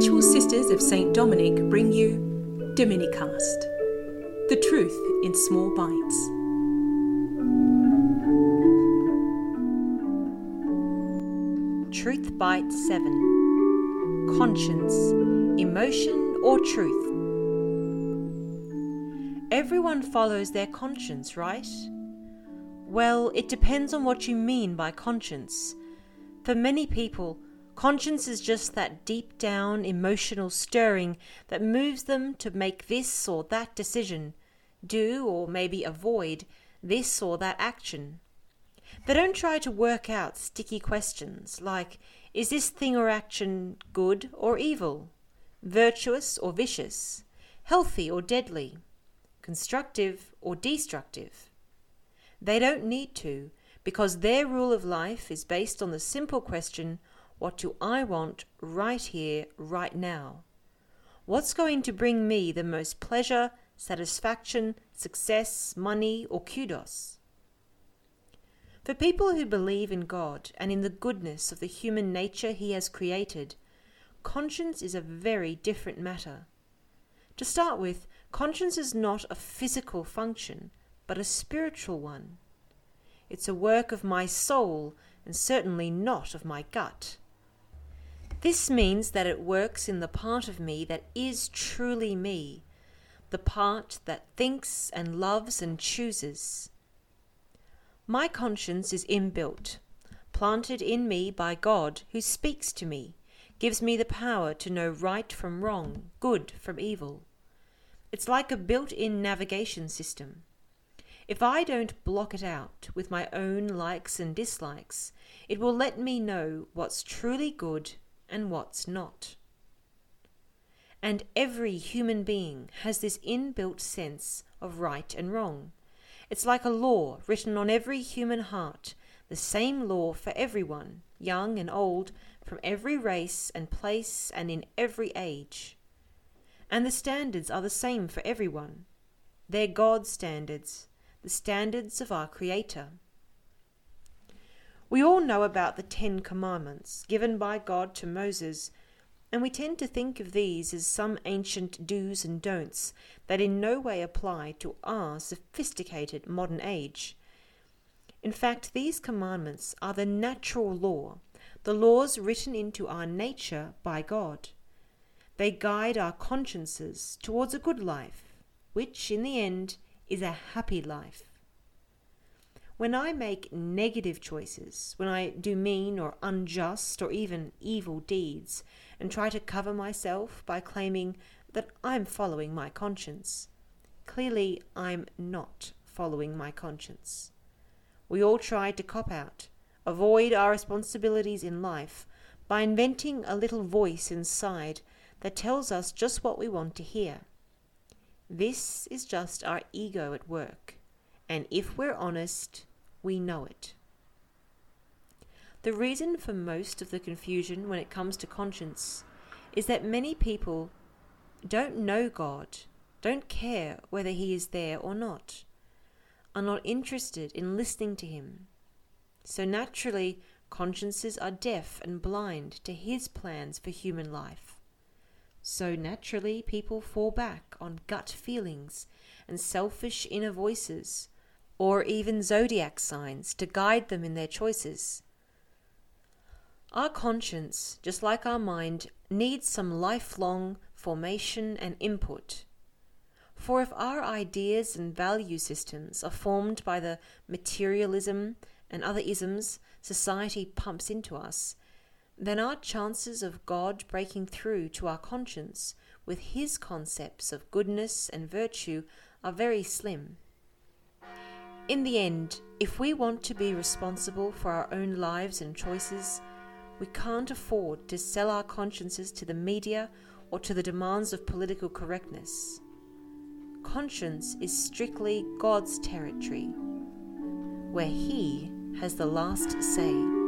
Conventual Sisters of St. Dominic bring you Dominicast, the truth in small bites. Truth Byte 7 Conscience, Emotion or Truth? Everyone follows their conscience, right? Well, it depends on what you mean by conscience. For many people, conscience is just that deep down emotional stirring that moves them to make this or that decision, do or maybe avoid this or that action. They don't try to work out sticky questions like is this thing or action good or evil, virtuous or vicious, healthy or deadly, constructive or destructive. They don't need to, because their rule of life is based on the simple question what do I want right here, right now? What's going to bring me the most pleasure, satisfaction, success, money, or kudos? For people who believe in God and in the goodness of the human nature He has created, conscience is a very different matter. To start with, conscience is not a physical function, but a spiritual one. It's a work of my soul and certainly not of my gut. This means that it works in the part of me that is truly me, the part that thinks and loves and chooses. My conscience is inbuilt, planted in me by God who speaks to me, gives me the power to know right from wrong, good from evil. It's like a built in navigation system. If I don't block it out with my own likes and dislikes, it will let me know what's truly good and what's not. And every human being has this inbuilt sense of right and wrong. It's like a law written on every human heart, the same law for everyone, young and old, from every race and place and in every age. And the standards are the same for everyone. They're God's standards, the standards of our Creator. We all know about the Ten Commandments given by God to Moses, and we tend to think of these as some ancient do's and don'ts that in no way apply to our sophisticated modern age. In fact, these commandments are the natural law, the laws written into our nature by God. They guide our consciences towards a good life, which, in the end, is a happy life. When I make negative choices, when I do mean or unjust or even evil deeds, and try to cover myself by claiming that I'm following my conscience, clearly I'm not following my conscience. We all try to cop out, avoid our responsibilities in life by inventing a little voice inside that tells us just what we want to hear. This is just our ego at work, and if we're honest, we know it. The reason for most of the confusion when it comes to conscience is that many people don't know God, don't care whether He is there or not, are not interested in listening to Him. So naturally, consciences are deaf and blind to His plans for human life. So naturally, people fall back on gut feelings and selfish inner voices, or even zodiac signs to guide them in their choices. Our conscience, just like our mind, needs some lifelong formation and input. For if our ideas and value systems are formed by the materialism and other isms society pumps into us, then our chances of God breaking through to our conscience with His concepts of goodness and virtue are very slim. In the end, if we want to be responsible for our own lives and choices, we can't afford to sell our consciences to the media or to the demands of political correctness. Conscience is strictly God's territory, where He has the last say.